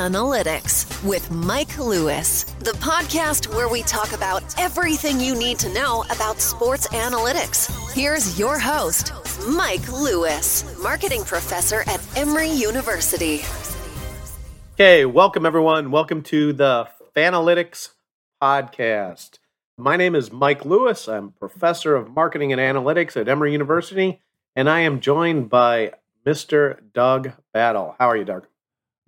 Analytics with Mike Lewis, the podcast where we talk about everything you need to know about sports analytics. Here's your host, Mike Lewis, marketing professor at Emory University. Okay, welcome everyone. Welcome to the Fanalytics podcast. My name is Mike Lewis. I'm professor of marketing and analytics at Emory University, and I am joined by Mr. Doug Battle. How are you, Doug?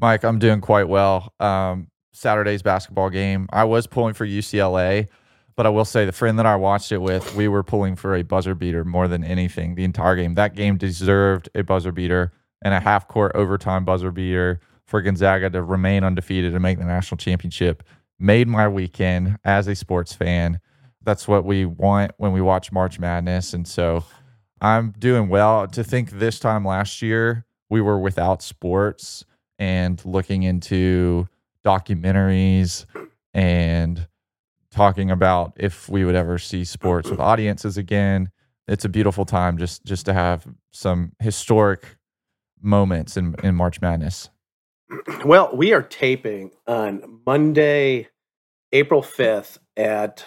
Mike, I'm doing quite well. Um, Saturday's basketball game, I was pulling for UCLA, but I will say the friend that I watched it with, we were pulling for a buzzer beater more than anything the entire game. That game deserved a buzzer beater and a half court overtime buzzer beater for Gonzaga to remain undefeated and make the national championship. Made my weekend as a sports fan. That's what we want when we watch March Madness. And so I'm doing well. To think this time last year, we were without sports and looking into documentaries and talking about if we would ever see sports with audiences again. It's a beautiful time just just to have some historic moments in, in March Madness. Well, we are taping on Monday, April 5th at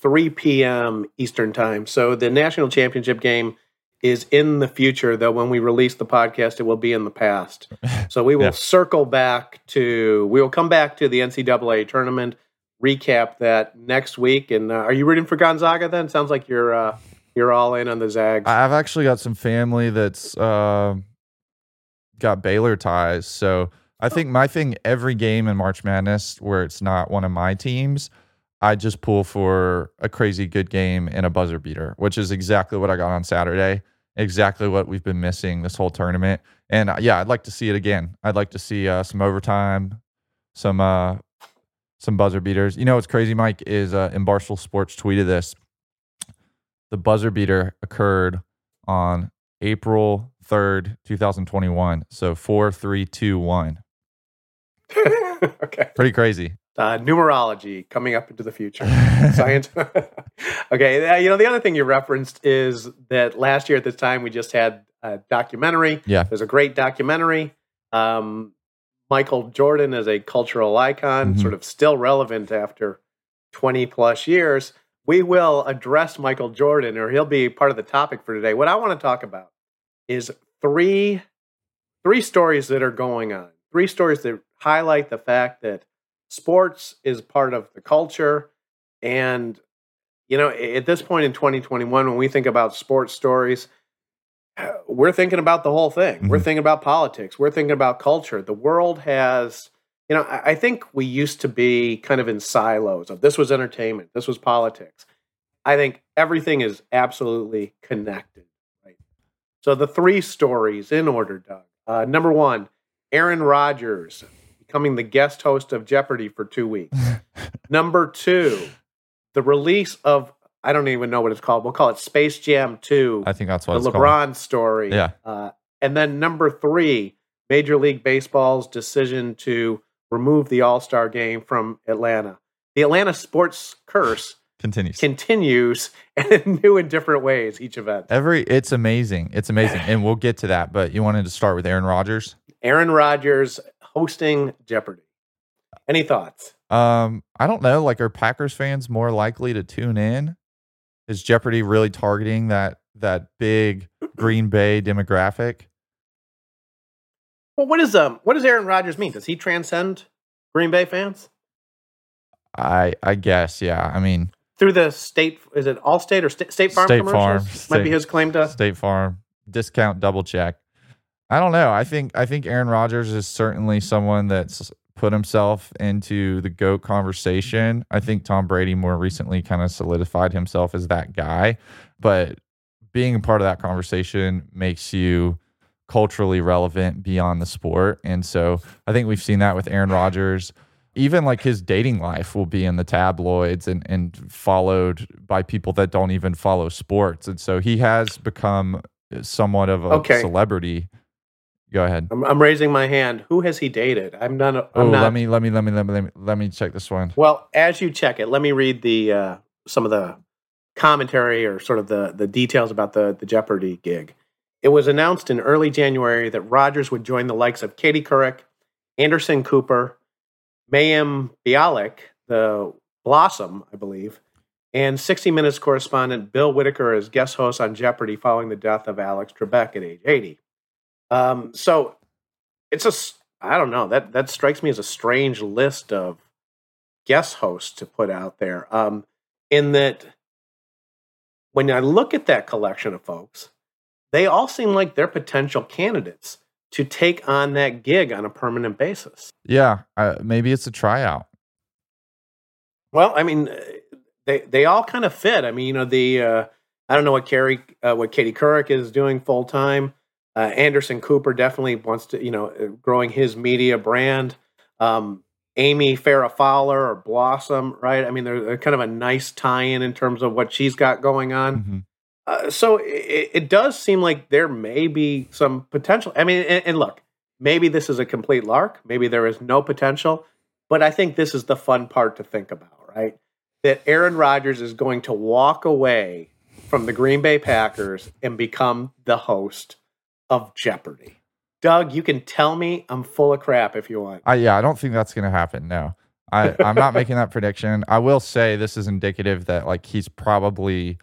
3 p.m. Eastern Time. So the national championship game is in the future, though when we release the podcast, it will be in the past. So we will yeah. circle back to, we will come back to the NCAA tournament, recap that next week. And uh, are you rooting for Gonzaga then? Sounds like you're, uh, you're all in on the Zags. I've actually got some family that's uh, got Baylor ties. So I think my thing every game in March Madness where it's not one of my teams, I just pull for a crazy good game and a buzzer beater, which is exactly what I got on Saturday exactly what we've been missing this whole tournament. And uh, yeah, I'd like to see it again. I'd like to see uh, some overtime, some uh, some buzzer beaters. You know what's crazy, Mike, is uh, in Barstool Sports tweeted this. The buzzer beater occurred on April third, two thousand twenty-one. So four, three, two, one. okay. Pretty crazy uh, numerology coming up into the future. Science. okay, uh, you know the other thing you referenced is that last year at this time we just had a documentary. Yeah, there's a great documentary. Um, Michael Jordan is a cultural icon, mm-hmm. sort of still relevant after 20 plus years. We will address Michael Jordan, or he'll be part of the topic for today. What I want to talk about is three three stories that are going on. Three stories that highlight the fact that sports is part of the culture. And, you know, at this point in 2021, when we think about sports stories, we're thinking about the whole thing. Mm-hmm. We're thinking about politics. We're thinking about culture. The world has, you know, I think we used to be kind of in silos of this was entertainment, this was politics. I think everything is absolutely connected. Right. So the three stories in order, Doug. Uh, number one, Aaron Rodgers becoming the guest host of Jeopardy for two weeks. Number two, the release of I don't even know what it's called. We'll call it Space Jam Two. I think that's what the LeBron called. story. Yeah. Uh, and then number three, Major League Baseball's decision to remove the All Star game from Atlanta. The Atlanta sports curse continues continues in new and different ways each event. Every it's amazing. It's amazing, and we'll get to that. But you wanted to start with Aaron Rodgers. Aaron Rodgers hosting Jeopardy. Any thoughts? Um, I don't know. Like, are Packers fans more likely to tune in Is Jeopardy really targeting that that big Green Bay demographic? Well, what is um what does Aaron Rodgers mean? Does he transcend Green Bay fans I I guess, yeah. I mean, through the state? Is it Allstate or State, state Farm State commercials? Farm, Might be his claim to. State Farm discount double check. I don't know. I think I think Aaron Rodgers is certainly someone that's put himself into the goat conversation. I think Tom Brady more recently kind of solidified himself as that guy, but being a part of that conversation makes you culturally relevant beyond the sport. And so I think we've seen that with Aaron Rodgers. Even like his dating life will be in the tabloids and, and followed by people that don't even follow sports. And so he has become somewhat of a Okay. celebrity. Go ahead. I'm, I'm raising my hand. Who has he dated? I'm not. I'm Oh, not. let me let me let me let me let me let me check this one. Well, as you check it, let me read the uh, some of the commentary or sort of the the details about the the Jeopardy gig. It was announced in early January that Rodgers would join the likes of Katie Couric, Anderson Cooper, Mayim Bialik, the Blossom, I believe, and 60 Minutes correspondent Bill Whitaker as guest host on Jeopardy following the death of Alex Trebek at age 80. Um, so it's a I don't know that that strikes me as a strange list of guest hosts to put out there. Um, in that, when I look at that collection of folks, they all seem like they're potential candidates to take on that gig on a permanent basis. Yeah, uh, maybe it's a tryout. Well, I mean, uh, they they all kind of fit. I mean, you know, the uh, I don't know what Carrie, uh, what Katie Couric is doing full time. Uh, Anderson Cooper definitely wants to, you know, uh, growing his media brand. Um, Amy Farrah Fowler or Blossom, right? I mean, they're, they're kind of a nice tie-in in terms of what she's got going on. Mhm. Uh, so it, it does seem like there may be some potential. I mean, and, and look, maybe this is a complete lark. Maybe there is no potential. But I think this is the fun part to think about, right? That Aaron Rodgers is going to walk away from the Green Bay Packers and become the host of Jeopardy. Doug, you can tell me I'm full of crap if you want. I, yeah, I don't think that's going to happen. No, I, I'm not making that prediction. I will say this is indicative that like he's probably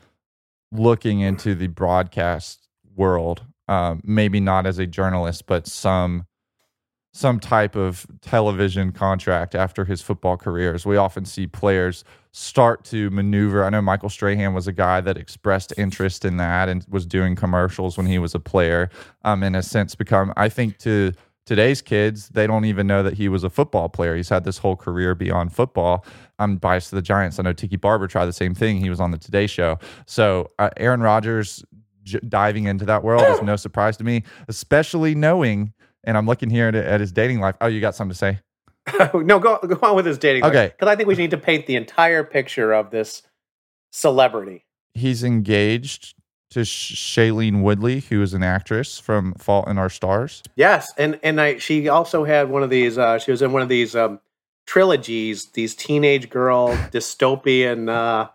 looking into the broadcast world. Um, maybe not as a journalist, but some some type of television contract after his football careers. We often see players start to maneuver. I know Michael Strahan was a guy that expressed interest in that and was doing commercials when he was a player. Um, in a sense, become I think to today's kids, they don't even know that he was a football player. He's had this whole career beyond football. I'm biased to the Giants. I know Tiki Barber tried the same thing. He was on the Today Show. So uh, Aaron Rodgers j- diving into that world is no surprise to me, especially knowing. And I'm looking here at, at his dating life. Oh, you got something to say? no, go go on with his dating. Okay. because I think we need to paint the entire picture of this celebrity. He's engaged to Sh- Shailene Woodley, who is an actress from Fault in Our Stars. Yes, and and I she also had one of these. Uh, she was in one of these um, trilogies, these teenage girl dystopian uh,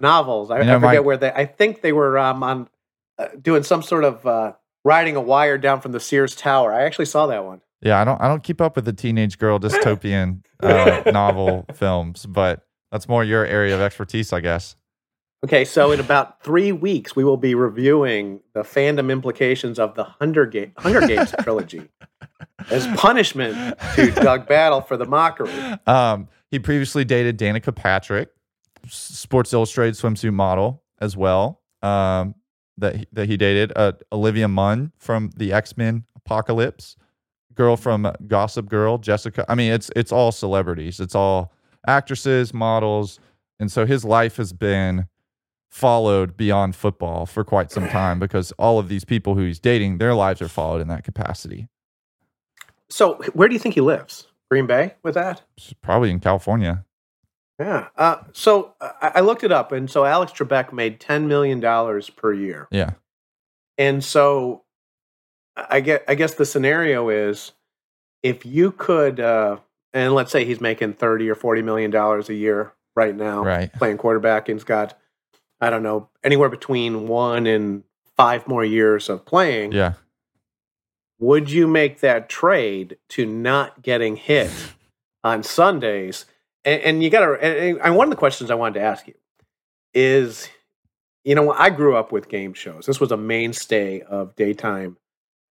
novels. I, You know, I forget my- where they. I think they were um, on uh, doing some sort of uh, riding a wire down from the Sears Tower. I actually saw that one. Yeah, I don't I don't keep up with the teenage girl dystopian uh, novel films, but that's more your area of expertise, I guess. Okay, so in about three weeks, we will be reviewing the fandom implications of the Hunger, Ga- Hunger Games trilogy as punishment to Doug Battle for the mockery. Um, he previously dated Danica Patrick, Sports Illustrated swimsuit model as well. Um, that he, that he dated uh, Olivia Munn from the X Men Apocalypse, girl from Gossip Girl, Jessica. I mean, it's it's all celebrities. It's all actresses, models, and so his life has been followed beyond football for quite some time because all of these people who he's dating, their lives are followed in that capacity. So, where do you think he lives? Green Bay with that? Probably in California. Yeah. Uh, so I, I looked it up, and so Alex Trebek made ten million dollars per year, Yeah. and so I get. I guess the scenario is if you could, uh, and let's say he's making thirty or forty million dollars a year right now, Right. playing quarterback, and he's got, I don't know, anywhere between one and five more years of playing. Yeah. Would you make that trade to not getting hit on Sundays? And, and you got to. And, one of the questions I wanted to ask you is you know, I grew up with game shows. This was a mainstay of daytime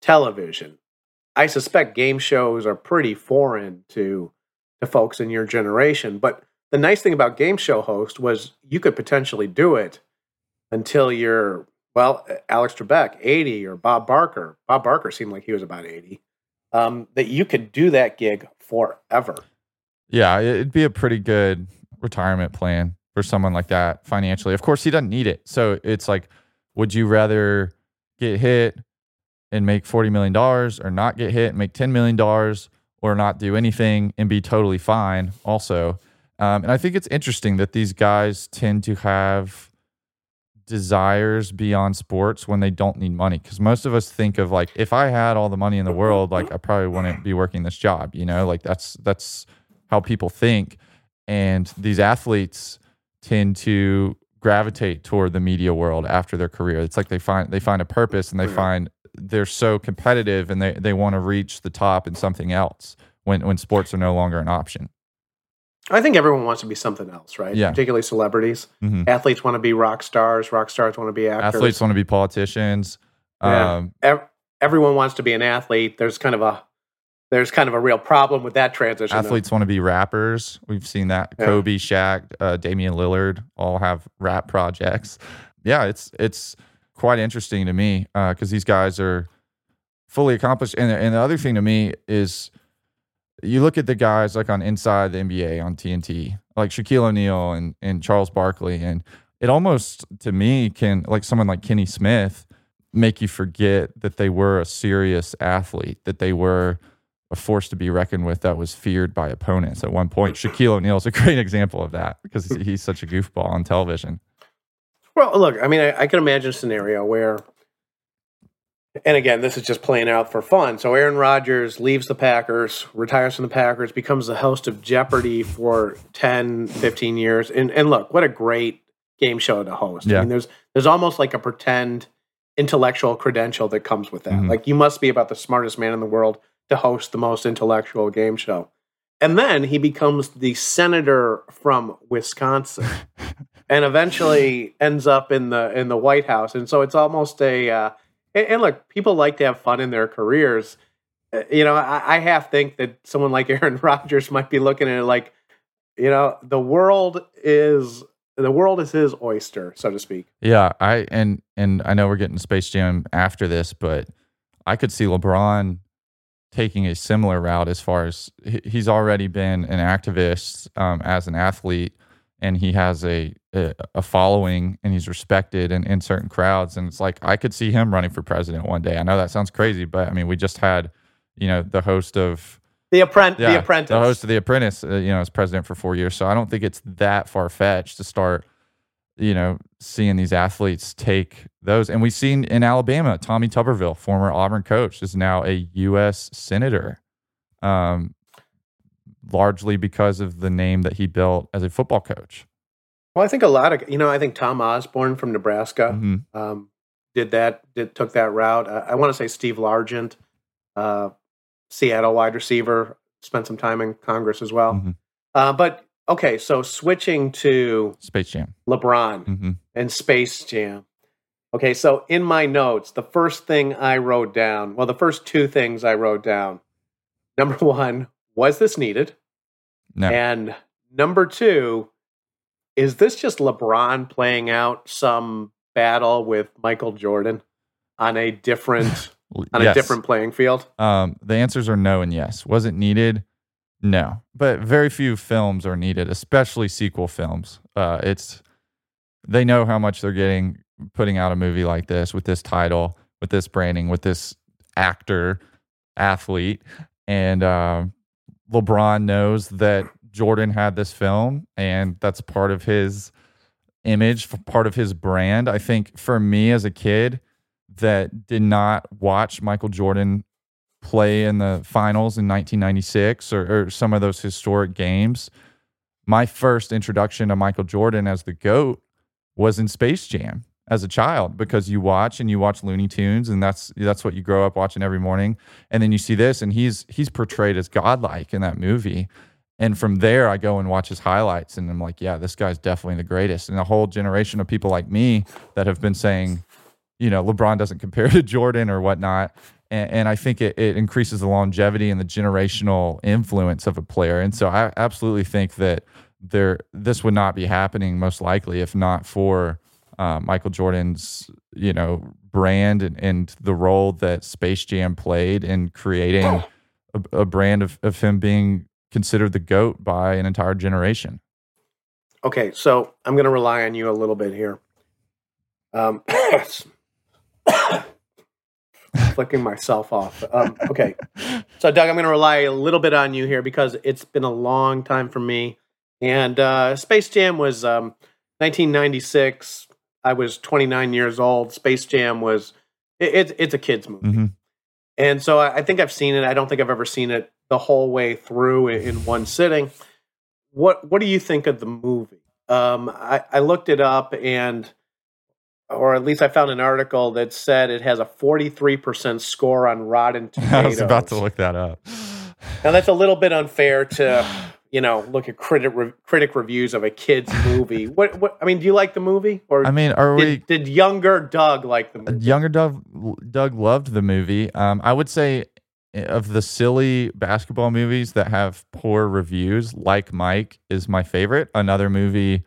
television. I suspect game shows are pretty foreign to to folks in your generation, but the nice thing about game show host was you could potentially do it until you're well, Alex Trebek, 80, or Bob Barker. Bob Barker seemed like he was about 80. Um, that you could do that gig forever. Yeah, it'd be a pretty good retirement plan for someone like that financially. Of course, he doesn't need it. So it's like, would you rather get hit and make $40 million or not get hit and make $10 million or not do anything and be totally fine also? Um, and I think it's interesting that these guys tend to have desires beyond sports when they don't need money. Because most of us think of like, if I had all the money in the world, like I probably wouldn't be working this job. You know, like that's that's how people think. And these athletes tend to gravitate toward the media world after their career. It's like they find they find a purpose and they find they're so competitive and they, they want to reach the top in something else when when sports are no longer an option. I think everyone wants to be something else, right? Yeah. Particularly celebrities. Mhm. Athletes want to be rock stars. Rock stars want to be actors. Athletes want to be politicians. Yeah. Um, Ev- everyone wants to be an athlete. There's kind of a there's kind of a real problem with that transition. though. athletes want to be rappers. We've seen that. Yeah. Kobe, Shaq, uh, Damian Lillard all have rap projects. Yeah, it's it's quite interesting to me because these guys are fully accomplished. And and the other thing to me is you look at the guys like on Inside the NBA on TNT, like Shaquille O'Neal and and Charles Barkley, and it almost to me can like someone like Kenny Smith make you forget that they were a serious athlete, that they were a force to be reckoned with that was feared by opponents at one point. Shaquille O'Neal is a great example of that because he's such a goofball on television. Well, look, I mean, I, I can imagine a scenario where, and again, this is just playing out for fun. So Aaron Rodgers leaves the Packers, retires from the Packers, becomes the host of Jeopardy for 10, 15 years. And, and look, what a great game show to host. Yeah. I mean, there's, there's almost like a pretend intellectual credential that comes with that. Mhm. Like, you must be about the smartest man in the world to host the most intellectual game show. And then he becomes the senator from Wisconsin and eventually ends up in the in the White House. And so it's almost a uh, and, and look, people like to have fun in their careers. Uh, You know, I, I half think that someone like Aaron Rodgers might be looking at it like, you know, the world is the world is his oyster, so to speak. Yeah, I and and I know we're getting Space Jam after this, but I could see LeBron taking a similar route as far as he's already been an activist um, as an athlete, and he has a, a a following, and he's respected in, in certain crowds, and it's like I could see him running for president one day. I know that sounds crazy, but I mean, we just had, you know, the host of The apprentice, yeah, the apprentice. the host of The Apprentice, uh, you know, as president for four years. So I don't think it's that far fetched to start, you know, seeing these athletes take those. And we've seen in Alabama, Tommy Tuberville, former Auburn coach, is now a U.S. senator, um, largely because of the name that he built as a football coach. well, I think a lot of you know, I think Tom Osborne from Nebraska. Mhm. um, did that did took that route. Uh, I want to say Steve Largent, uh, Seattle wide receiver, spent some time in Congress as well. Mhm. Uh, but okay, so switching to Space Jam. LeBron hmm and Space Jam. Okay, so in my notes, the first thing I wrote down, well, the first two things I wrote down. Number one, was this needed? No. And number two, is this just LeBron playing out some battle with Michael Jordan on a different on a different playing field? Um, the answers are no and yes. Was it needed? No, but very few films are needed, especially sequel films. Uh, it's they know how much they're getting putting out a movie like this with this title, with this branding, with this actor, athlete, and um, LeBron knows that Jordan had this film, and that's part of his image, part of his brand. I think for me as a kid that did not watch Michael Jordan play in the finals in 1996 or, or some of those historic games, my first introduction to Michael Jordan as the GOAT was in Space Jam as a child because you watch and you watch Looney Tunes and that's that's what you grow up watching every morning and then you see this and he's he's portrayed as godlike in that movie and from there I go and watch his highlights and I'm like, yeah, this guy's definitely the greatest. And a whole generation of people like me that have been saying, you know, LeBron doesn't compare to Jordan or whatnot. And, and I think it, it increases the longevity and the generational influence of a player. And so I absolutely think that there this would not be happening most likely if not for uh, Michael Jordan's, you know, brand and, and the role that Space Jam played in creating a, a brand of, of him being considered the GOAT by an entire generation. Okay, so I'm going to rely on you a little bit here. Um, flicking myself off. Um, okay, so Doug, I'm going to rely a little bit on you here because it's been a long time for me. And uh, Space Jam was um, 1996. I was 29 years old. Space Jam was it, it it's a kids movie, mm-hmm. and so I, I, think I've seen it. I don't think I've ever seen it the whole way through in, in one sitting. What What do you think of the movie? Um, I, I looked it up and or at least I found an article that said it has a 43% score on Rotten Tomatoes. I was about to look that up. Now that's a little bit unfair to, you know, look at critic re- critic reviews of a kids movie. What what I mean, do you like the movie or I mean, are did, we did younger Doug like the movie? Younger Doug Doug loved the movie. Um, I would say eh, of the silly basketball movies that have poor reviews, like Mike is my favorite. Another movie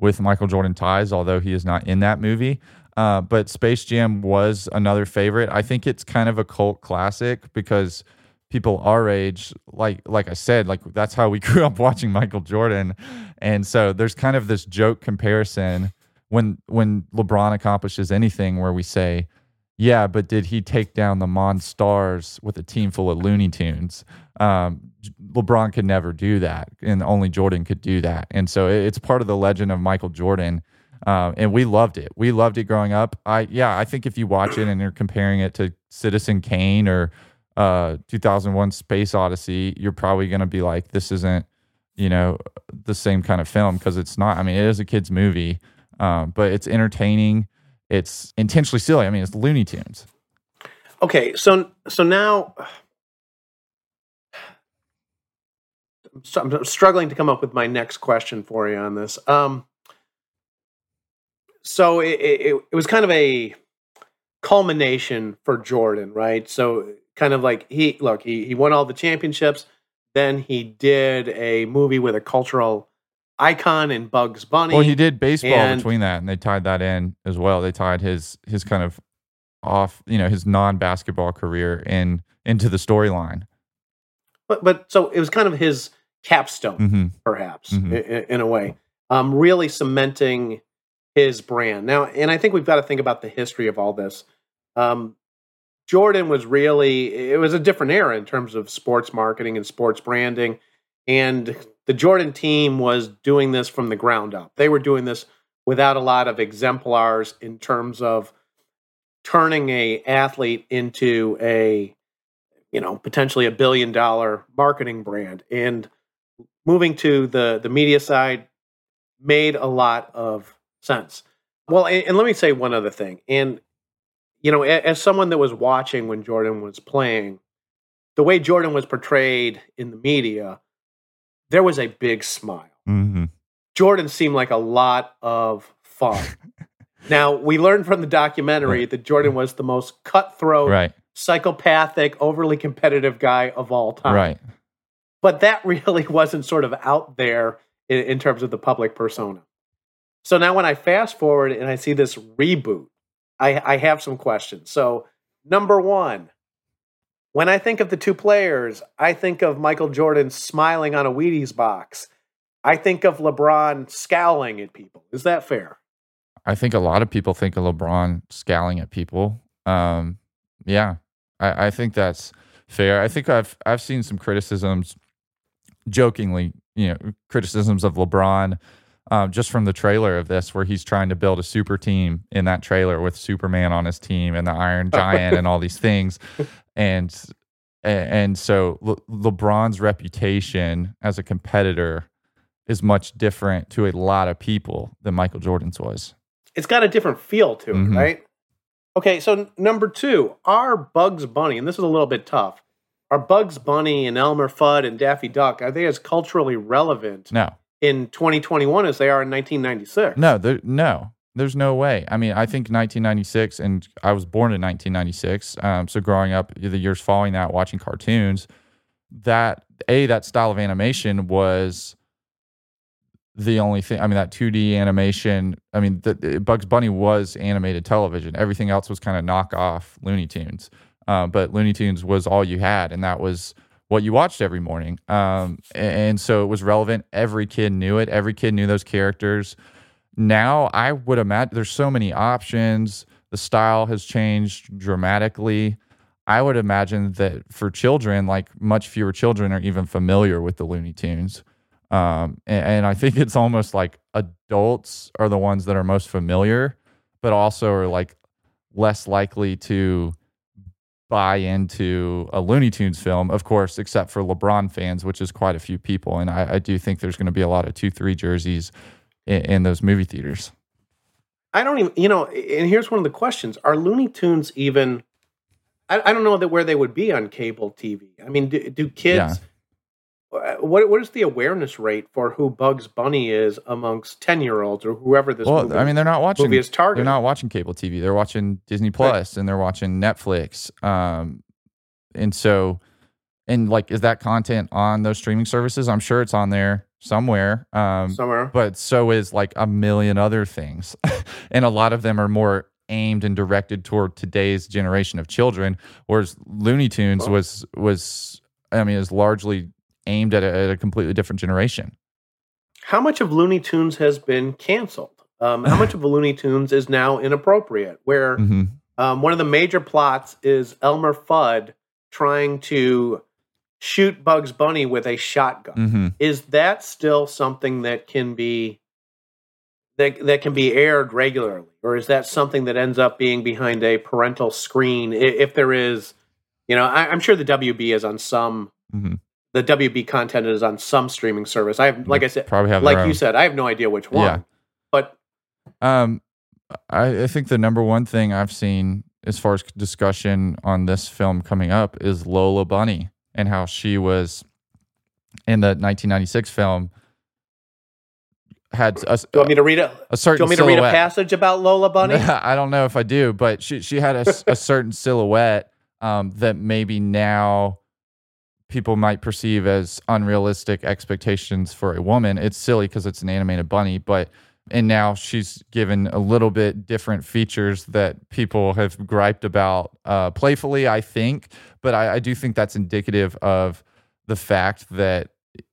with Michael Jordan ties, although he is not in that movie. Uh, but Space Jam was another favorite. I think it's kind of a cult classic because people our age, like like I said, like that's how we grew up watching Michael Jordan, and so there's kind of this joke comparison when when LeBron accomplishes anything where we say, yeah, but did he take down the Monstars with a team full of Looney Tunes? Um, LeBron could never do that, and only Jordan could do that. And so it's part of the legend of Michael Jordan. Uh, and we loved it. We loved it growing up. I yeah, I think if you watch it and you're comparing it to Citizen Kane or uh, 2001 Space Odyssey, you're probably going to be like, this isn't, you know, the same kind of film because it's not. I mean, it is a kids movie, um, but it's entertaining. It's intentionally silly. I mean, it's Looney Tunes. Okay, so so now so I'm struggling to come up with my next question for you on this. Um, so it, it, it was kind of a culmination for Jordan, right? So kind of like he look he he won all the championships. Then he did a movie with a cultural icon in Bugs Bunny. Well, he did baseball and, between that, and they tied that in as well. They tied his his kind of off, you know, his non basketball career in into the storyline. But but so it was kind of his capstone, mm-hmm. perhaps mm-hmm. In, in, a way, um, really cementing his brand. Now, and I think we've got to think about the history of all this. Um, Jordan was really it was a different era in terms of sports marketing and sports branding, and the Jordan team was doing this from the ground up. They were doing this without a lot of exemplars in terms of turning a athlete into a you know potentially a billion dollar marketing brand and moving to the the media side made a lot of sense. Well, and, and let me say one other thing. And you know, as, as someone that was watching when Jordan was playing, the way Jordan was portrayed in the media, there was a big smile. Mm-hmm. Jordan seemed like a lot of fun. now, we learned from the documentary that Jordan was the most cutthroat, right. psychopathic, overly competitive guy of all time. Right but that really wasn't sort of out there in, in terms of the public persona. So now when I fast forward and I see this reboot, I, I have some questions. So, number one, when I think of the two players, I think of Michael Jordan smiling on a Wheaties box. I think of LeBron scowling at people. Is that fair? I think a lot of people think of LeBron scowling at people. Um, yeah, I, I think that's fair. I think I've I've seen some criticisms jokingly, you know, criticisms of LeBron um, just from the trailer of this, where he's trying to build a super team in that trailer with Superman on his team and the Iron Giant and all these things, and and so Le- LeBron's reputation as a competitor is much different to a lot of people than Michael Jordan's was. It's got a different feel to it, mm-hmm. right? Okay, so number two, our Bugs Bunny, and this is a little bit tough. Are Bugs Bunny and Elmer Fudd and Daffy Duck are they as culturally relevant No, in 2021 as they are in 1996? no, there, no. There's no way. I mean, I think 1996, and I was born in 1996. Um, so growing up, the years following that, watching cartoons, that a that style of animation was the only thing. I mean, that 2D animation. I mean, the, the Bugs Bunny was animated television. Everything else was kind of knockoff Looney Tunes. Uh, but Looney Tunes was all you had, and that was what you watched every morning. Um, a- and so it was relevant. Every kid knew it. Every kid knew those characters. Now I would imagine there's so many options. The style has changed dramatically. I would imagine that for children, like much fewer children are even familiar with the Looney Tunes. Um, and, and I think it's almost like adults are the ones that are most familiar, but also are like less likely to buy into a Looney Tunes film, of course, except for LeBron fans, which is quite a few people. And I, I do think there's going to be a lot of 2 3 jerseys in, in those movie theaters. I don't even, you know, and here's one of the questions Are Looney Tunes even, I, I don't know that where they would be on cable TV. I mean, do, do kids, uh, what, what is the awareness rate for who Bugs Bunny is amongst 10 year olds or whoever this Well, movie, I mean, they're not watching. movie is targeted? They're not watching cable TV. They're watching Disney Plus and they're watching Netflix. Um, and so, and like, is that content on those streaming services? I'm sure it's on there somewhere. Um, somewhere. but so is like a million other things. and a lot of them are more aimed and directed toward today's generation of children, whereas Looney Tunes Well- was was I mean is largely aimed at a, at a completely different generation. How much of Looney Tunes has been canceled? Um, how much of Looney Tunes is now inappropriate? Where hmm um, one of the major plots is Elmer Fudd trying to shoot Bugs Bunny with a shotgun. hmm Is that still something that can be that that can be aired regularly, or is that something that ends up being behind a parental screen? If there is, you know, I, I'm sure the WB is on some. Mhm. The WB content is on some streaming service. I have, like I said, Probably have like you said, I have no idea which one. Yeah. But Um, I, I think the number one thing I've seen as far as discussion on this film coming up is Lola Bunny and how she was in the 1996 film had a, do you want me to read a? a Do certain you want me to read a silhouette. passage about Lola Bunny? I don't know if I do, but she she had a certain silhouette um, that maybe now people might perceive as unrealistic expectations for a woman. It's silly because it's an animated bunny, but and now she's given a little bit different features that people have griped about uh, playfully, I think. But I, I do think that's indicative of the fact that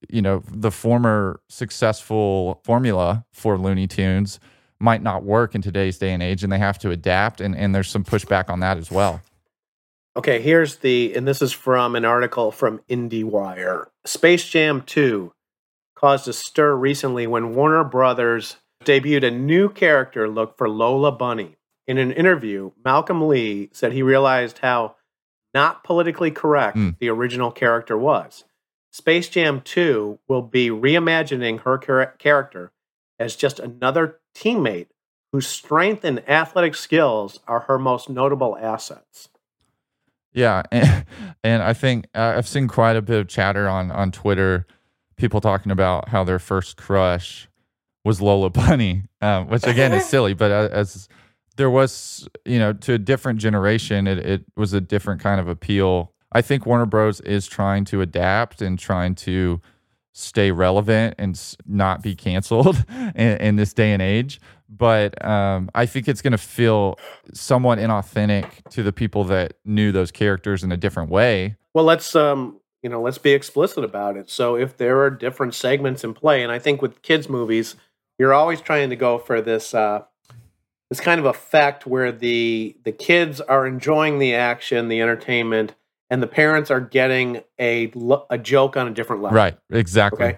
you know the former successful formula for Looney Tunes might not work in today's day and age, and they have to adapt. And and there's some pushback on that as well. Okay, here's the, and this is from an article from IndieWire. Space Jam 2 caused a stir recently when Warner Brothers debuted a new character look for Lola Bunny. In an interview, Malcolm Lee said he realized how not politically correct Mm. the original character was. Space Jam 2 will be reimagining her char- character as just another teammate whose strength and athletic skills are her most notable assets. Yeah, and, and I think uh, I've seen quite a bit of chatter on on Twitter, people talking about how their first crush was Lola Bunny, um, which again is silly, but uh, as there was, you know, to a different generation, it, it was a different kind of appeal. I think Warner Bros. is trying to adapt and trying to stay relevant and not be canceled in, in this day and age. But um, I think it's going to feel somewhat inauthentic to the people that knew those characters in a different way. Well, let's um, you know, let's be explicit about it. So if there are different segments in play, and I think with kids movies, you're always trying to go for this uh this kind of effect where the the kids are enjoying the action, the entertainment, and the parents are getting a a joke on a different level. Right. Exactly. Okay.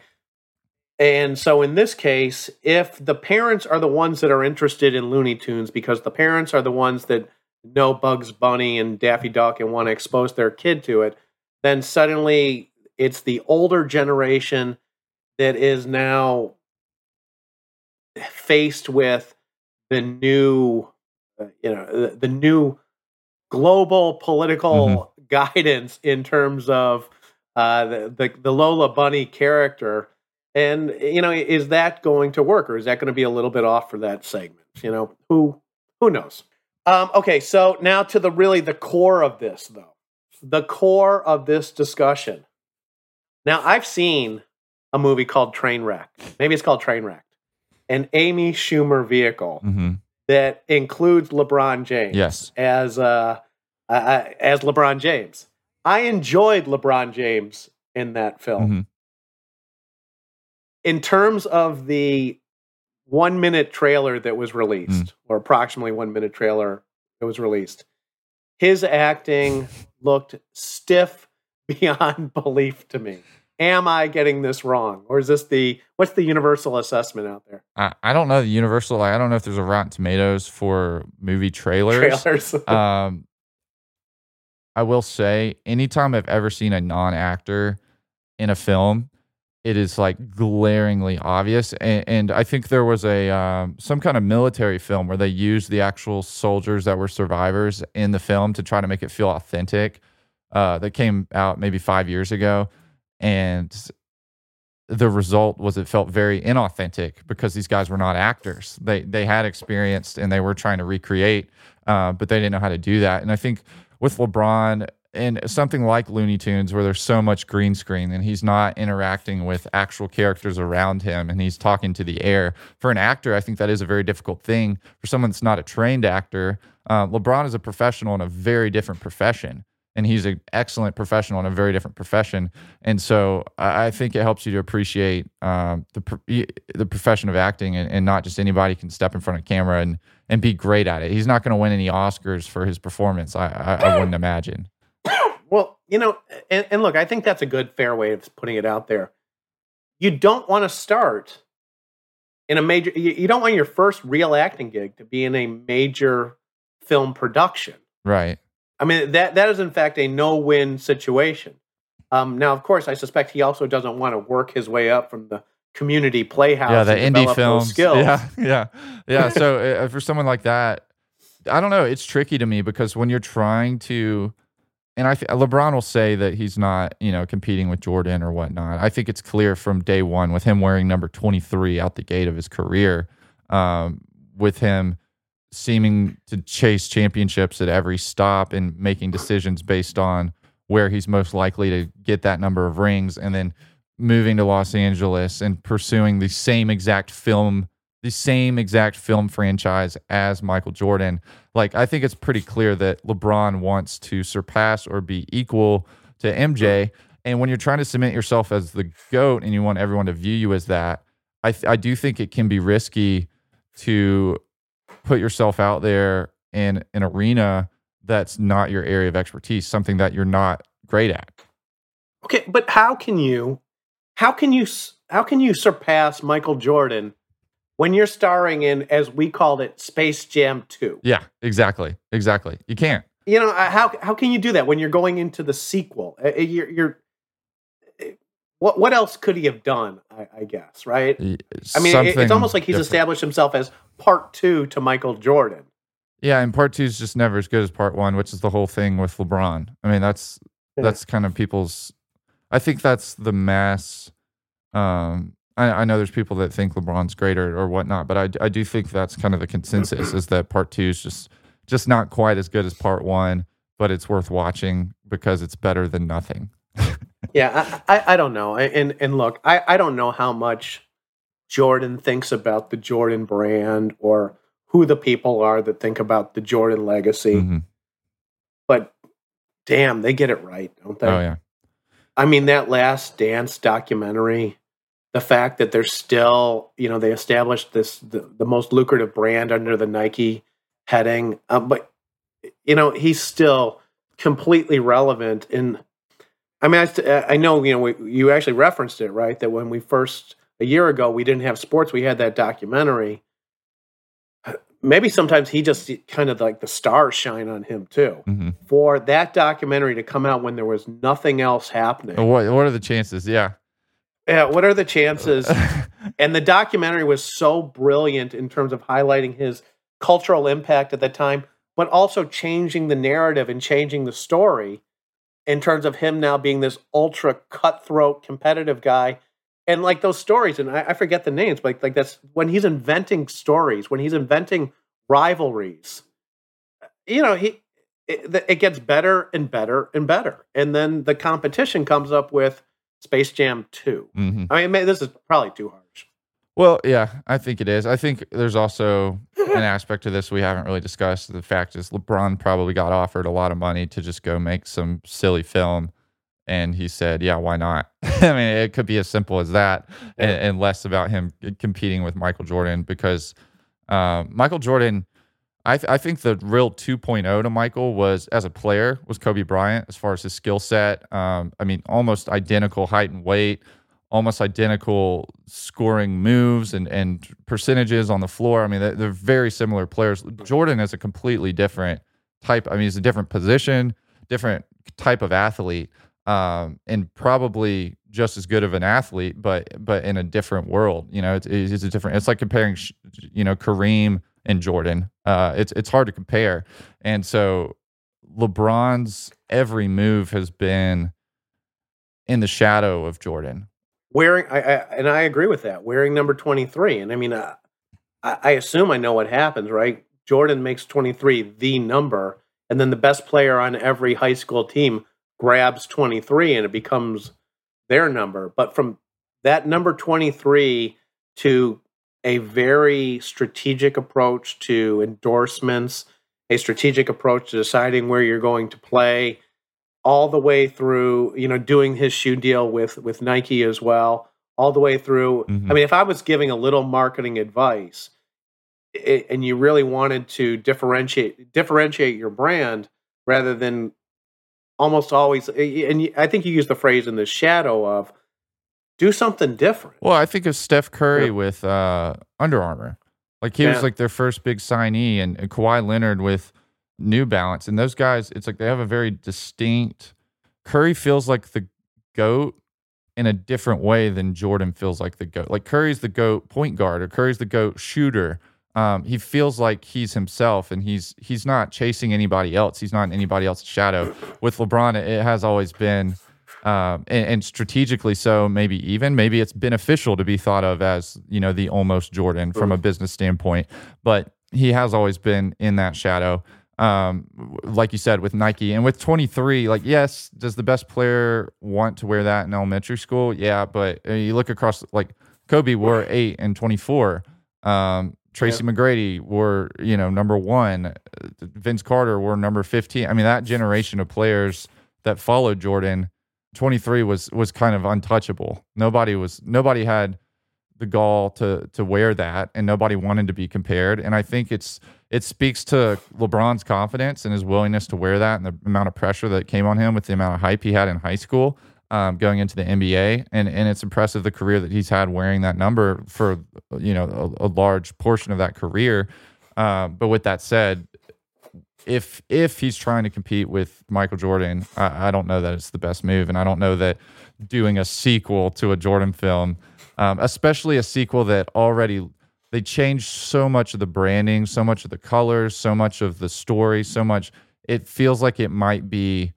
And so in this case, if the parents are the ones that are interested in Looney Tunes because the parents are the ones that know Bugs Bunny and Daffy Duck and want to expose their kid to it, then suddenly it's the older generation that is now faced with the new uh, you know the, the new global political guidance in terms of uh, the, the the Lola Bunny character. And you know, is that going to work, or is that going to be a little bit off for that segment? You know, who who knows? Um, okay, so now to the really the core of this, though, the core of this discussion. Now, I've seen a movie called Trainwreck. Maybe it's called Trainwreck, an Amy Schumer vehicle hmm that includes LeBron James Yes. as uh, uh, as LeBron James. I enjoyed LeBron James in that film. Mhm. In terms of the one minute trailer that was released, or approximately one minute trailer that was released, his acting looked stiff beyond belief to me. Am I getting this wrong, or is this the what's the universal assessment out there? I, I don't know the universal. Like, I don't know if there's a Rotten Tomatoes for movie trailers. Trailers. um, I will say, anytime I've ever seen a non-actor in a film, it is like glaringly obvious. And, and I think there was a um, some kind of military film where they used the actual soldiers that were survivors in the film to try to make it feel authentic. Uh, that came out maybe five years ago, and the result was it felt very inauthentic because these guys were not actors. They they had experienced and they were trying to recreate, uh, but they didn't know how to do that. And I think with LeBron and something like Looney Tunes, where there's so much green screen and he's not interacting with actual characters around him and he's talking to the air. For an actor, I think that is a very difficult thing. For someone that's not a trained actor, uh, LeBron is a professional in a very different profession and he's an excellent professional in a very different profession. And so I I think it helps you to appreciate um, the pro- the profession of acting, and, and not just anybody can step in front of camera and and be great at it. He's not going to win any Oscars for his performance. I, I, I wouldn't imagine. Well, you know, and, and look, I think that's a good, fair way of putting it out there. You don't want to start in a major, you, you don't want your first real acting gig to be in a major film production. Right. I mean, that that is in fact a no-win situation. Um, now, of course, I suspect he also doesn't want to work his way up from the community playhouse. yeah, the indie films. skills. Yeah, yeah, yeah. so uh, for someone like that, I don't know. It's tricky to me because when you're trying to, and I th- LeBron will say that he's not, you know, competing with Jordan or whatnot. I think it's clear from day one with him wearing number 23 out the gate of his career, um, with him seeming to chase championships at every stop and making decisions based on where he's most likely to get that number of rings and then moving to Los Angeles and pursuing the same exact film the same exact film franchise as Michael Jordan. Like I think it's pretty clear that LeBron wants to surpass or be equal to MJ and when you're trying to cement yourself as the goat and you want everyone to view you as that, I th- I do think it can be risky to put yourself out there in an arena that's not your area of expertise, something that you're not great at. Okay, but how can you, how can you, how can you surpass Michael Jordan when you're starring in, as we called it, Space Jam Two? Yeah, exactly. Exactly. You can't. You know, uh, how how can you do that when you're going into the sequel? Uh, uh, You're, you're what what else could he have done? I, I guess, right? I mean, it- it's almost like he's different. established himself as part two to Michael Jordan. Yeah, and part two is just never as good as part one, which is the whole thing with LeBron. I mean, that's Yeah. that's kind of people's. I think that's the mass. Um, I, I know there's people that think LeBron's greater or whatnot, but I do think that's kind of the consensus is that part two is just just not quite as good as part one, but it's worth watching because it's better than nothing. Yeah, I, I, I don't know. And and look, I, I don't know how much Jordan thinks about the Jordan brand or who the people are that think about the Jordan legacy. Mhm. But damn, they get it right, don't they? Oh yeah, I mean, that last dance documentary, the fact that they're still, you know, they established this the, the most lucrative brand under the Nike heading, uh, but you know, he's still completely relevant. In, I mean, I, I know, you know, we, you actually referenced it, right? That when we first a year ago we didn't have sports, we had that documentary. Maybe sometimes he just kind of like the stars shine on him too. hmm For that documentary to come out when there was nothing else happening. What what are the chances? Yeah. Yeah, what are the chances? and the documentary was so brilliant in terms of highlighting his cultural impact at the time, but also changing the narrative and changing the story in terms of him now being this ultra cutthroat competitive guy. And like those stories, and I, I forget the names, but like, like that's when he's inventing stories, when he's inventing rivalries. You know, he it, it gets better and better and better, and then the competition comes up with Space Jam 2 Mhm. I mean, this is probably too harsh. Well, yeah, I think it is. I think there's also an aspect to this we haven't really discussed. The fact is, LeBron probably got offered a lot of money to just go make some silly film. And he said, yeah, why not? I mean, it could be as simple as that and, and less about him competing with Michael Jordan because uh, Michael Jordan, I, th- I think the real 2.0 to Michael was as a player was Kobe Bryant as far as his skill set. Um, I mean, almost identical height and weight, almost identical scoring moves and, and percentages on the floor. I mean, they're, they're very similar players. Jordan is a completely different type. I mean, he's a different position, different type of athlete, um, and probably just as good of an athlete, but but in a different world. You know, it's, it's a different. It's like comparing, you know, Kareem and Jordan. Uh, it's it's hard to compare, and so LeBron's every move has been in the shadow of Jordan. Wearing, I, I and I agree with that. Wearing number twenty three, and I mean, uh, I, I assume I know what happens, right? Jordan makes twenty three the number, and then the best player on every high school team grabs twenty three, and it becomes their number. But from that number twenty three to a very strategic approach to endorsements, a strategic approach to deciding where you're going to play, all the way through, you know, doing his shoe deal with with Nike as well, all the way through. Mhm. I mean, if I was giving a little marketing advice, i and you really wanted to differentiate differentiate your brand rather than almost always, and I think you use the phrase in the shadow of do something different. Well, I think of Steph Curry Yeah. with uh, Under Armour. Like he Yeah. was like their first big signee, and, and Kawhi Leonard with New Balance. And those guys, it's like they have a very distinct. Curry feels like the goat in a different way than Jordan feels like the goat. Like Curry's the goat point guard, or Curry's the goat shooter. Um, he feels like he's himself, and he's he's not chasing anybody else. He's not in anybody else's shadow. With LeBron, it, it has always been um, and, and strategically so maybe even maybe it's beneficial to be thought of as you know the almost jordan from a business standpoint but he has always been in that shadow. Um, like you said with nike and with 23 like yes does the best player want to wear that in elementary school? Yeah but uh, you look across like kobe wore 8 and 24 um, tracy mcgrady wore you know number one. Vince carter wore number 15 i mean that generation of players that followed jordan 23 was was kind of untouchable. Nobody was nobody had the gall to to wear that and nobody wanted to be compared. And I think it's it speaks to LeBron's confidence and his willingness to wear that and the amount of pressure that came on him with the amount of hype he had in high school um, going into the NBA and and it's impressive the career that he's had wearing that number for you know a, a large portion of that career. Um, but with that said if if he's trying to compete with Michael Jordan, I, I don't know that it's the best move, and I don't know that doing a sequel to a Jordan film, um, especially a sequel that already they changed so much of the branding, so much of the colors, so much of the story, so much. It feels like it might be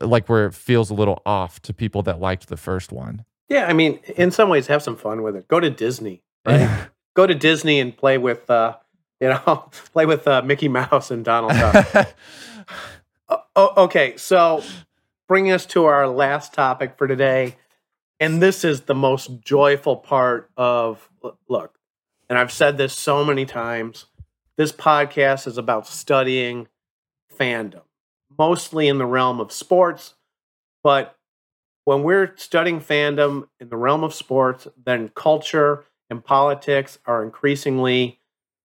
like where it feels a little off to people that liked the first one. Yeah, I mean, in some ways, have some fun with it. Go to Disney, right? Go to Disney and play with, uh, you know, play with uh, Mickey Mouse and Donald Duck. oh, okay, so bringing us to our last topic for today, and this is the most joyful part of look. And I've said this so many times. This podcast is about studying fandom, mostly in the realm of sports, but when we're studying fandom in the realm of sports, then culture and politics are increasingly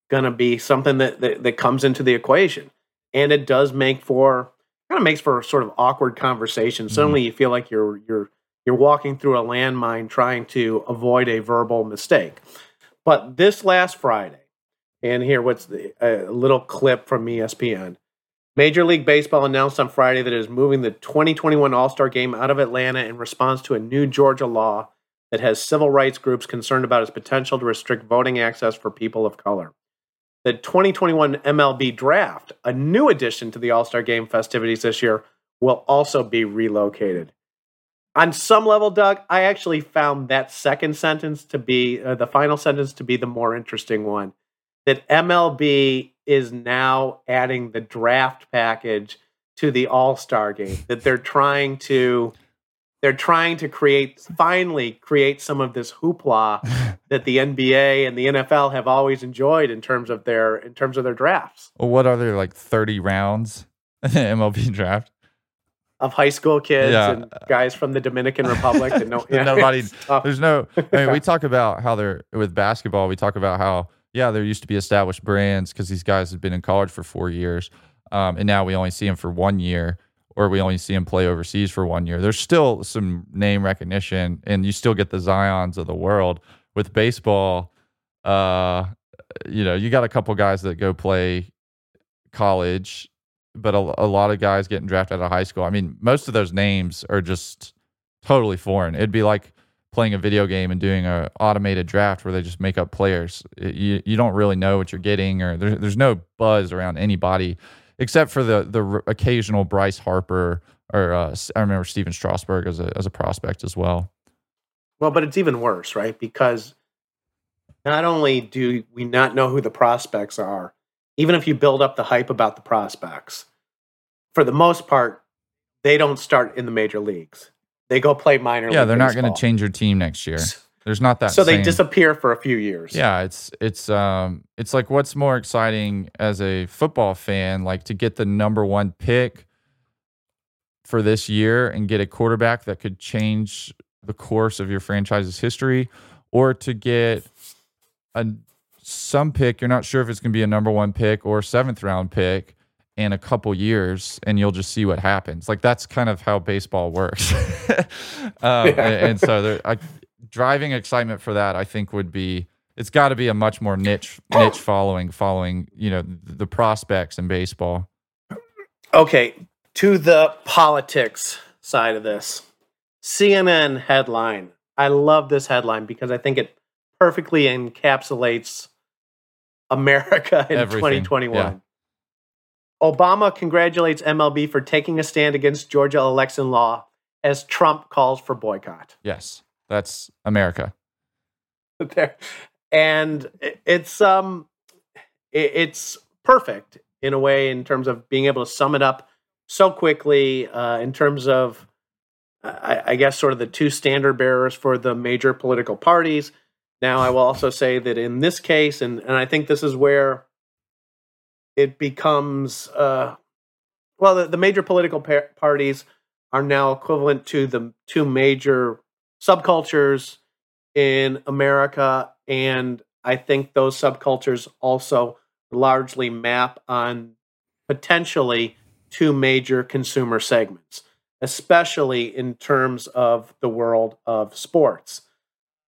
going to be something that, that that comes into the equation, and it does make for kind of makes for a sort of awkward conversation. Mm-hmm. Suddenly, you feel like you're you're you're walking through a landmine trying to avoid a verbal mistake. But this last Friday, and here what's the a little clip from ESPN. Major League Baseball announced on Friday that it is moving the 2021 All Star game out of Atlanta in response to a new Georgia law that has civil rights groups concerned about its potential to restrict voting access for people of color. The 2021 MLB draft, a new addition to the All Star game festivities this year, will also be relocated. On some level, Doug, I actually found that second sentence to be uh, the final sentence to be the more interesting one. That MLB is now adding the draft package to the All Star game. That they're trying to they're trying to create finally create some of this hoopla that the NBA and the NFL have always enjoyed in terms of their in terms of their drafts. Well, what are there like 30 rounds in the MLB draft? Of high school kids Yeah. and guys from the Dominican Republic that no, yeah, Nobody- There's no. I mean, we talk about how they're with basketball. We talk about how yeah, there used to be established brands because these guys have been in college for four years, um, and now we only see them for one year, or we only see them play overseas for one year. There's still some name recognition, and you still get the Zion's of the world with baseball. Uh, you know, you got a couple guys that go play college, but a, a lot of guys getting drafted out of high school. I mean, most of those names are just totally foreign. It'd be like playing a video game and doing a automated draft where they just make up players. It- you you don't really know what you're getting, or there, there's no buzz around anybody except for the the occasional Bryce Harper or uh, I remember Stephen Strasburg as a as a prospect as well. Well, but it's even worse, right? Because not only do we not know who the prospects are, even if you build up the hype about the prospects, for the most part, they don't start in the major leagues. They go play minor Yeah, they're not going to change your team next year. There's not that. So they disappear for a few years. Yeah, it's it's um it's like what's more exciting as a football fan, like to get the number one pick for this year and get a quarterback that could change the course of your franchise's history, or to get a some pick you're not sure if it's going to be a number one pick or seventh round pick in a couple years and you'll just see what happens like that's kind of how baseball works um, and, and so there, I, driving excitement for that i think would be it's got to be a much more niche niche following following you know the prospects in baseball Okay, to the politics side of this. CNN headline. I love this headline because I think it perfectly encapsulates America in Everything, 2021. Obama congratulates MLB for taking a stand against Georgia election law as Trump calls for boycott. yes that's america. There and it's um it's perfect in a way in terms of being able to sum it up so quickly uh, in terms of I, I guess sort of the two standard bearers for the major political parties. Now i will also say that in this case and, and i think this is where it becomes uh, well the, the major political par- parties are now equivalent to the two major subcultures in America, and I think those subcultures also largely map on potentially two major consumer segments, especially in terms of the world of sports.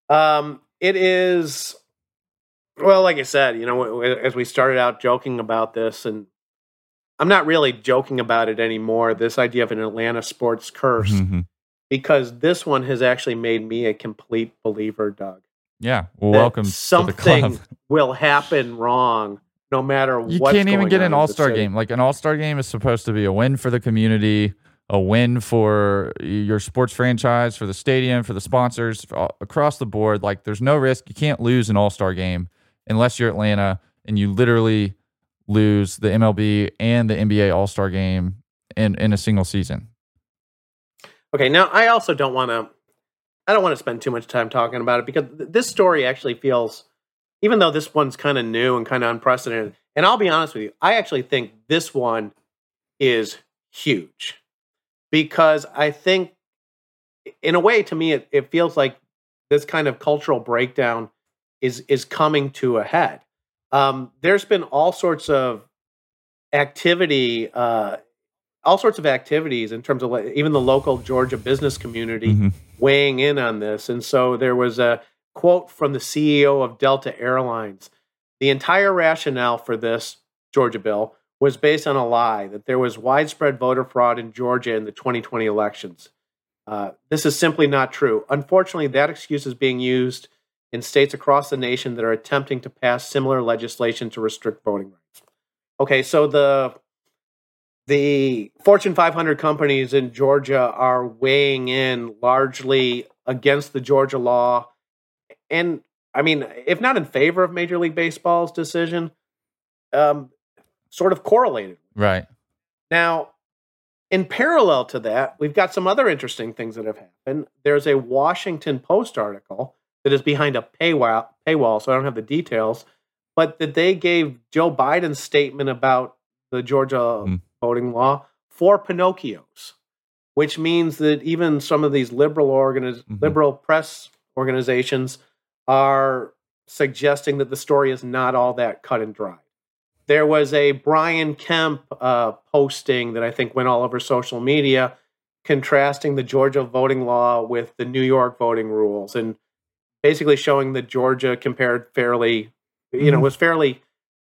Um, it is, well, like I said, you know, as we started out joking about this, and I'm not really joking about it anymore. This idea of an Atlanta sports curse Mhm. Because this one has actually made me a complete believer, Doug. yeah well welcome something to the club Something will happen wrong no matter what. you can't even get an all-star game like an all-star game is supposed to be a win for the community a win for your sports franchise for the stadium for the sponsors for all, across the board like there's no risk you can't lose an all-star game unless you're atlanta and you literally lose the mlb and the nba all-star game in, in a single season Okay, now I also don't want to. I don't want to spend too much time talking about it because th- this story actually feels, even though this one's kind of new and kind of unprecedented. And I'll be honest with you, I actually think this one is huge because I think, in a way, to me, it, it feels like this kind of cultural breakdown is is coming to a head. Um, there's been all sorts of activity, uh, all sorts of activities in terms of even the local Georgia business community Mhm. weighing in on this. And so there was a quote from the CEO of Delta Airlines. The entire rationale for this Georgia bill was based on a lie that there was widespread voter fraud in Georgia in the 2020 elections. Uh, this is simply not true. Unfortunately, that excuse is being used in states across the nation that are attempting to pass similar legislation to restrict voting rights. Okay, so the the Fortune 500 companies in Georgia are weighing in largely against the Georgia law. And I mean, if not in favor of Major League Baseball's decision, um, sort of correlated. Right. Now, in parallel to that, we've got some other interesting things that have happened. There's a Washington Post article that is behind a paywall, paywall, so I don't have the details, but that they gave Joe Biden's statement about the Georgia mm. Voting law four Pinocchios, which means that even some of these liberal organiz- mm-hmm. liberal press organizations are suggesting that the story is not all that cut and dry. There was a Brian Kemp uh, posting that I think went all over social media contrasting the Georgia voting law with the New York voting rules and basically showing that Georgia compared fairly, you mm-hmm. know, was fairly,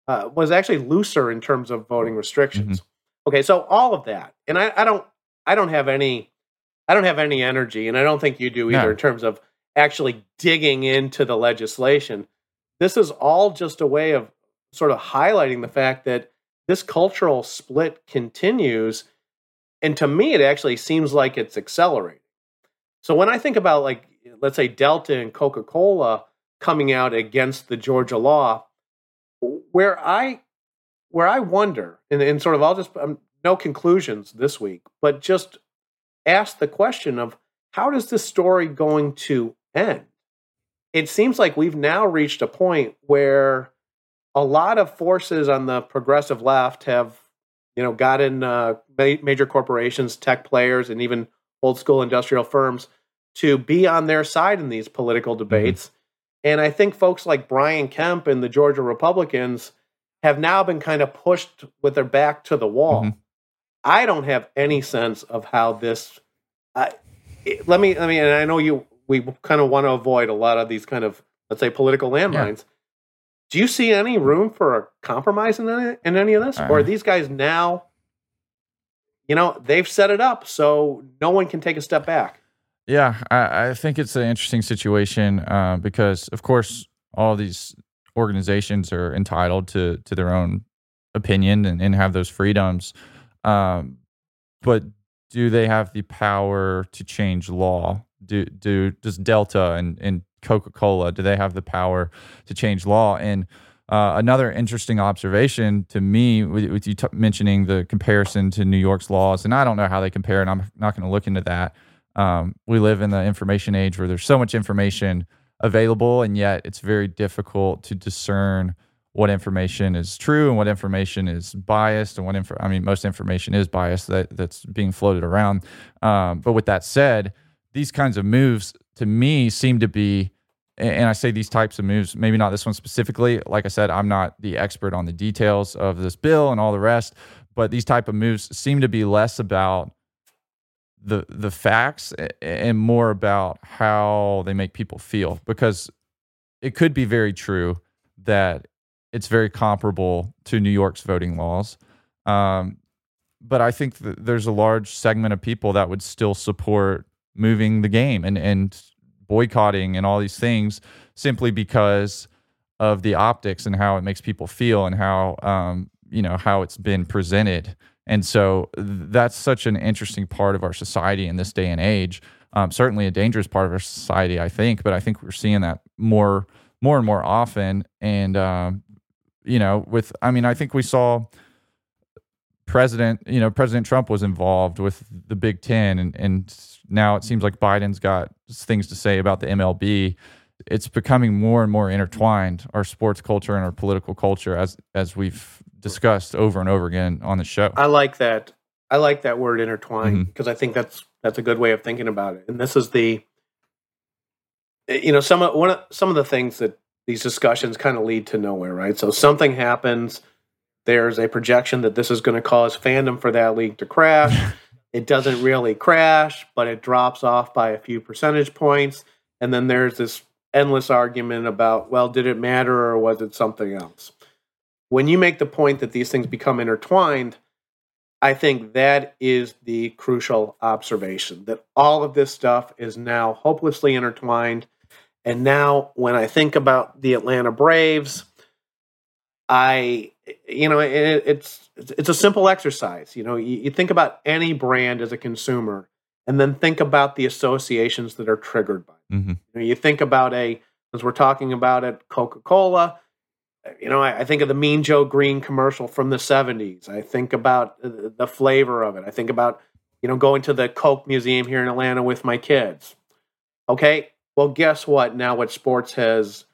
uh, was actually looser in terms of voting restrictions. Mm-hmm. Okay, so all of that. And I, I, don't, I don't have any, I don't have any energy, and I don't think you do either no. in terms of actually digging into the legislation. This is all just a way of sort of highlighting the fact that this cultural split continues. And to me, it actually seems like it's accelerating. So when I think about, like, let's say Delta and Coca Cola coming out against the Georgia law, where I where I wonder, and, and sort of I'll just um, no conclusions this week, but just ask the question of how does this story going to end? It seems like we've now reached a point where a lot of forces on the progressive left have, you know, gotten uh, major corporations, tech players, and even old school industrial firms to be on their side in these political mm-hmm. debates. Mm-hmm. And I think folks like Brian Kemp and the Georgia Republicans have now been kind of pushed with their back to the wall. Mm-hmm. I don't have any sense of how this. Uh, it, let me. I mean, and I know you. We kind of want to avoid a lot of these kind of let's say political landmines. Yeah. Do you see any room for a compromise in any, in any of this? Uh, or are uh. these guys now, you know, they've set it up so no one can take a step back? Yeah, I, I think it's an interesting situation uh, because, of course, all these organizations are entitled to to their own opinion and, and have those freedoms. Um, but do they have the power to change law? Do do does Delta and, and Coca Cola? Do they have the power to change law? And uh, another interesting observation to me, with, with you t- mentioning the comparison to New York's laws, and I don't know how they compare, and I'm not going to look into that. Um, we live in the information age where there's so much information available, and yet it's very difficult to discern what information is true and what information is biased and what info I mean most information is biased that that's being floated around. Um, but with that said, these kinds of moves to me seem to be and I say these types of moves, maybe not this one specifically. Like I said, I'm not the expert on the details of this bill and all the rest, but these type of moves seem to be less about the the facts and more about how they make people feel because it could be very true that it's very comparable to New York's voting laws. Um, but I think there's a large segment of people that would still support moving the game and and boycotting and all these things simply because of the optics and how it makes people feel and how um, you know how it's been presented. And so that's such an interesting part of our society in this day and age. Um, certainly a dangerous part of our society, I think, but I think we're seeing that more, more and more often. And um, you know, with I mean, I think we saw president, you know, President Trump was involved with the Big Ten, and and now it seems like Biden's got things to say about the MLB. It's becoming more and more intertwined, our sports culture and our political culture, as as we've discussed over and over again on the show. I like that. I like that word intertwined because mm-hmm. I think that's that's a good way of thinking about it. And this is the, you know, some of one of some of the things that these discussions kind of lead to nowhere, right? So something happens. There's a projection that this is going to cause fandom for that league to crash. it doesn't really crash, but it drops off by a few percentage points. And then there's this endless argument about, well, did it matter or was it something else? When you make the point that these things become intertwined, I think that is the crucial observation that all of this stuff is now hopelessly intertwined. And now, when I think about the Atlanta Braves, I you know, it, it's it's a simple exercise. You know, you, you think about any brand as a consumer, and then think about the associations that are triggered by. It. Mm-hmm. You, know, you think about a as we're talking about it, Coca Cola. You know, I, I, think of the Mean Joe Greene commercial from the '70s. I think about the, flavor of it. I think about you know going to the Coke Museum here in Atlanta with my kids. Okay, well, guess what? Now, what sports has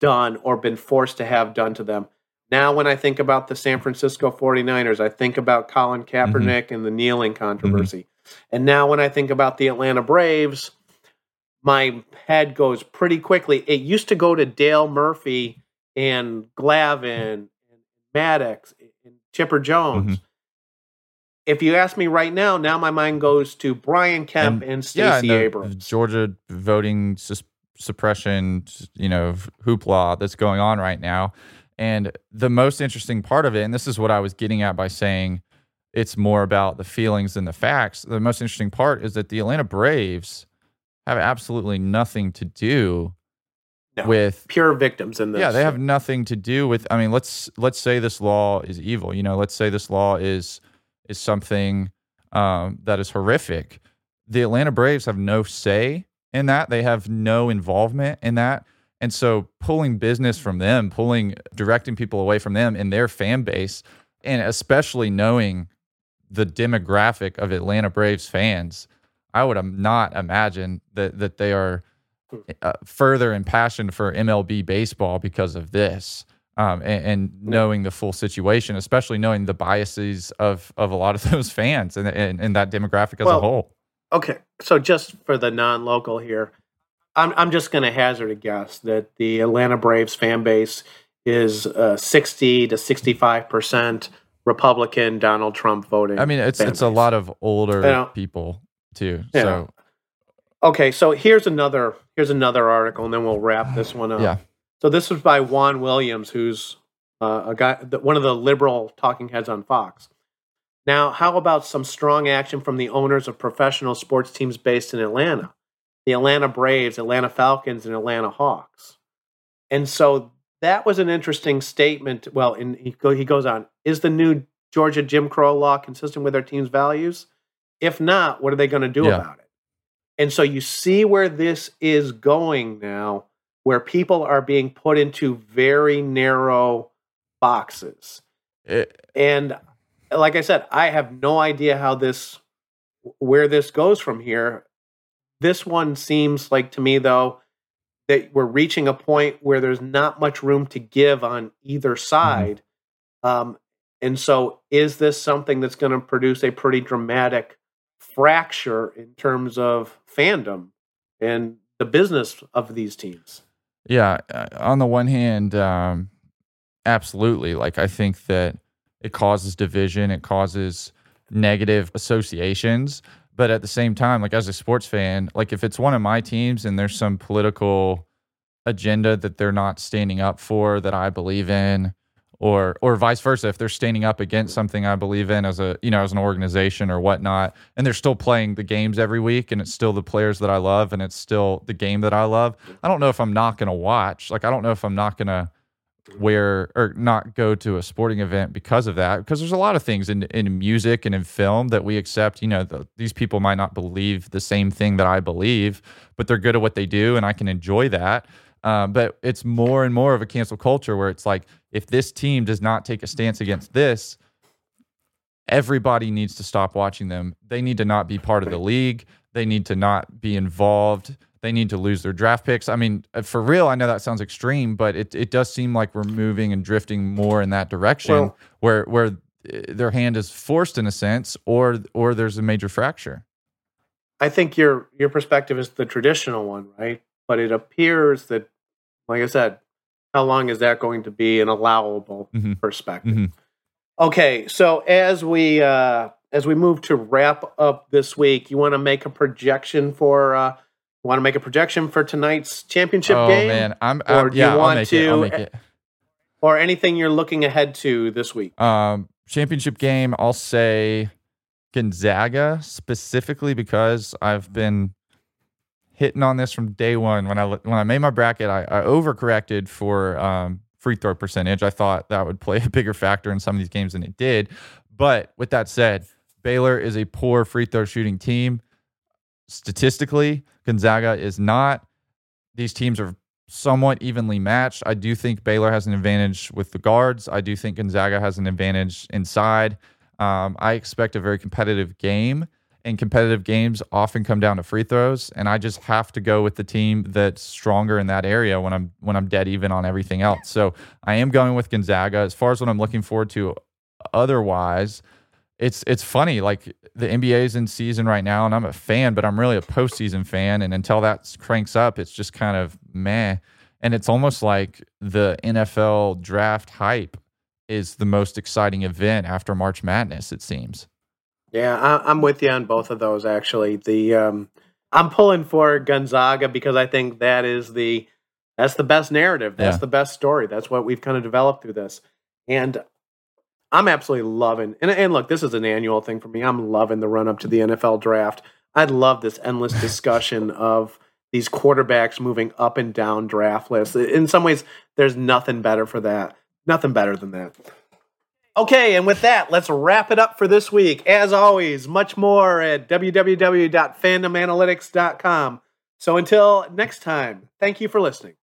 done or been forced to have done to them now, when I think about the San Francisco 49ers, I think about Colin mm-hmm. Kaepernick mm-hmm. and the kneeling controversy. Mm-hmm. And now, when I think about the Atlanta Braves, my head goes pretty quickly. It used to go to Dale Murphy and Glavine and Maddux and Chipper Jones. Mm-hmm. If you ask me right now, now my mind goes to Brian Kemp and, and Stacey yeah, Abrams. Georgia voting sus- suppression, you know, hoopla that's going on right now. And the most interesting part of it, and this is what I was getting at by saying it's more about the feelings than the facts. The most interesting part is that the Atlanta Braves have absolutely nothing to do no, with pure victims in this. Yeah, they have nothing to do with I mean, let's let's say this law is evil. You know, let's say this law is is something um, that is horrific. The Atlanta Braves have no say in that. They have no involvement in that. And so pulling business from them, pulling directing people away from them in their fan base, and especially knowing the demographic of Atlanta Braves fans, I would not imagine that that they are uh, further impassioned for MLB baseball because of this. Um, and, and, knowing the full situation, especially knowing the biases of of a lot of those fans and and, and that demographic as well, a whole. Okay, so just for the non-local here, I'm I'm just going to hazard a guess that the Atlanta Braves fan base is uh, 60 to 65 percent Republican Donald Trump voting. I mean, it's it's base. a lot of older you know, people too. Yeah. So okay, so here's another here's another article, and then we'll wrap this one up. Yeah. So this was by Juan Williams, who's uh, a guy, one of the liberal talking heads on Fox. Now, how about some strong action from the owners of professional sports teams based in Atlanta? the Atlanta Braves, Atlanta Falcons, and Atlanta Hawks. And so that was an interesting statement. Well, and he, go, he goes on Is the new Georgia Jim Crow law consistent with their team's values? If not, what are they going to do yeah. about it? And so you see where this is going now, where people are being put into very narrow boxes. It, and like I said, I have no idea how this, where this goes from here. This one seems like to me, though, that we're reaching a point where there's not much room to give on either mm-hmm. side. Mm-hmm. Um, and so, is this something that's going to produce a pretty dramatic fracture in terms of fandom and the business of these teams? Yeah. Uh, on the one hand, um, absolutely. Like, I think that it causes division, it causes negative associations but at the same time like as a sports fan like if it's one of my teams and there's some political agenda that they're not standing up for that I believe in or or vice versa if they're standing up against something I believe in as a you know as an organization or whatnot and they're still playing the games every week and it's still the players that I love and it's still the game that I love I don't know if I'm not going to watch. Like I don't know if I'm not going to wear or not go to a sporting event because of that because there's a lot of things in in music and in film that we accept you know the, these people might not believe the same thing that I believe but they're good at what they do and I can enjoy that um, but it's more and more of a cancel culture where it's like if this team does not take a stance against this everybody needs to stop watching them they need to not be part of the league they need to not be involved they need to lose their draft picks. I mean, uh, for real, I know that sounds extreme, but it, it does seem like we're moving and drifting more in that direction well, where where uh, their hand is forced in a sense or or there's a major fracture. I think your your perspective is the traditional one, right? But it appears that like I said, how long is that going to be an allowable mm-hmm. perspective? Mm-hmm. Okay, so as we uh as we move to wrap up this week, you want to make a projection for uh Want to make a projection for tonight's championship oh, game? Oh man, I'm, I'm or do yeah, you want I'll make to, it. I'll make it. Or anything you're looking ahead to this week? Um, championship game. I'll say Gonzaga specifically because I've been hitting on this from day one. When I when I made my bracket, I, I overcorrected for um, free throw percentage. I thought that would play a bigger factor in some of these games than it did. But with that said, Baylor is a poor free throw shooting team. Statistically, Gonzaga is not. These teams are somewhat evenly matched. I do think Baylor has an advantage with the guards. I do think Gonzaga has an advantage inside. Um, I expect a very competitive game, and competitive games often come down to free throws. And I just have to go with the team that's stronger in that area when I'm when I'm dead even on everything else. So I am going with Gonzaga. As far as what I'm looking forward to, otherwise, it's it's funny. Like the NBA is in season right now, and I'm a fan, but I'm really a postseason fan. And until that cranks up, it's just kind of meh. And it's almost like the NFL draft hype is the most exciting event after March Madness. It seems. Yeah, I, am with you on both of those. Actually, the um, I'm pulling for Gonzaga because I think that is the that's the best narrative. That's yeah. the best story. That's what we've kind of developed through this. And I'm absolutely loving. And, and look, this is an annual thing for me. I'm loving the run up to the NFL draft. I love this endless discussion of these quarterbacks moving up and down draft lists. In some ways, there's nothing better for that. Nothing better than that. Okay, and with that, let's wrap it up for this week. As always, much more at www.fandomanalytics.com. So until next time, thank you for listening.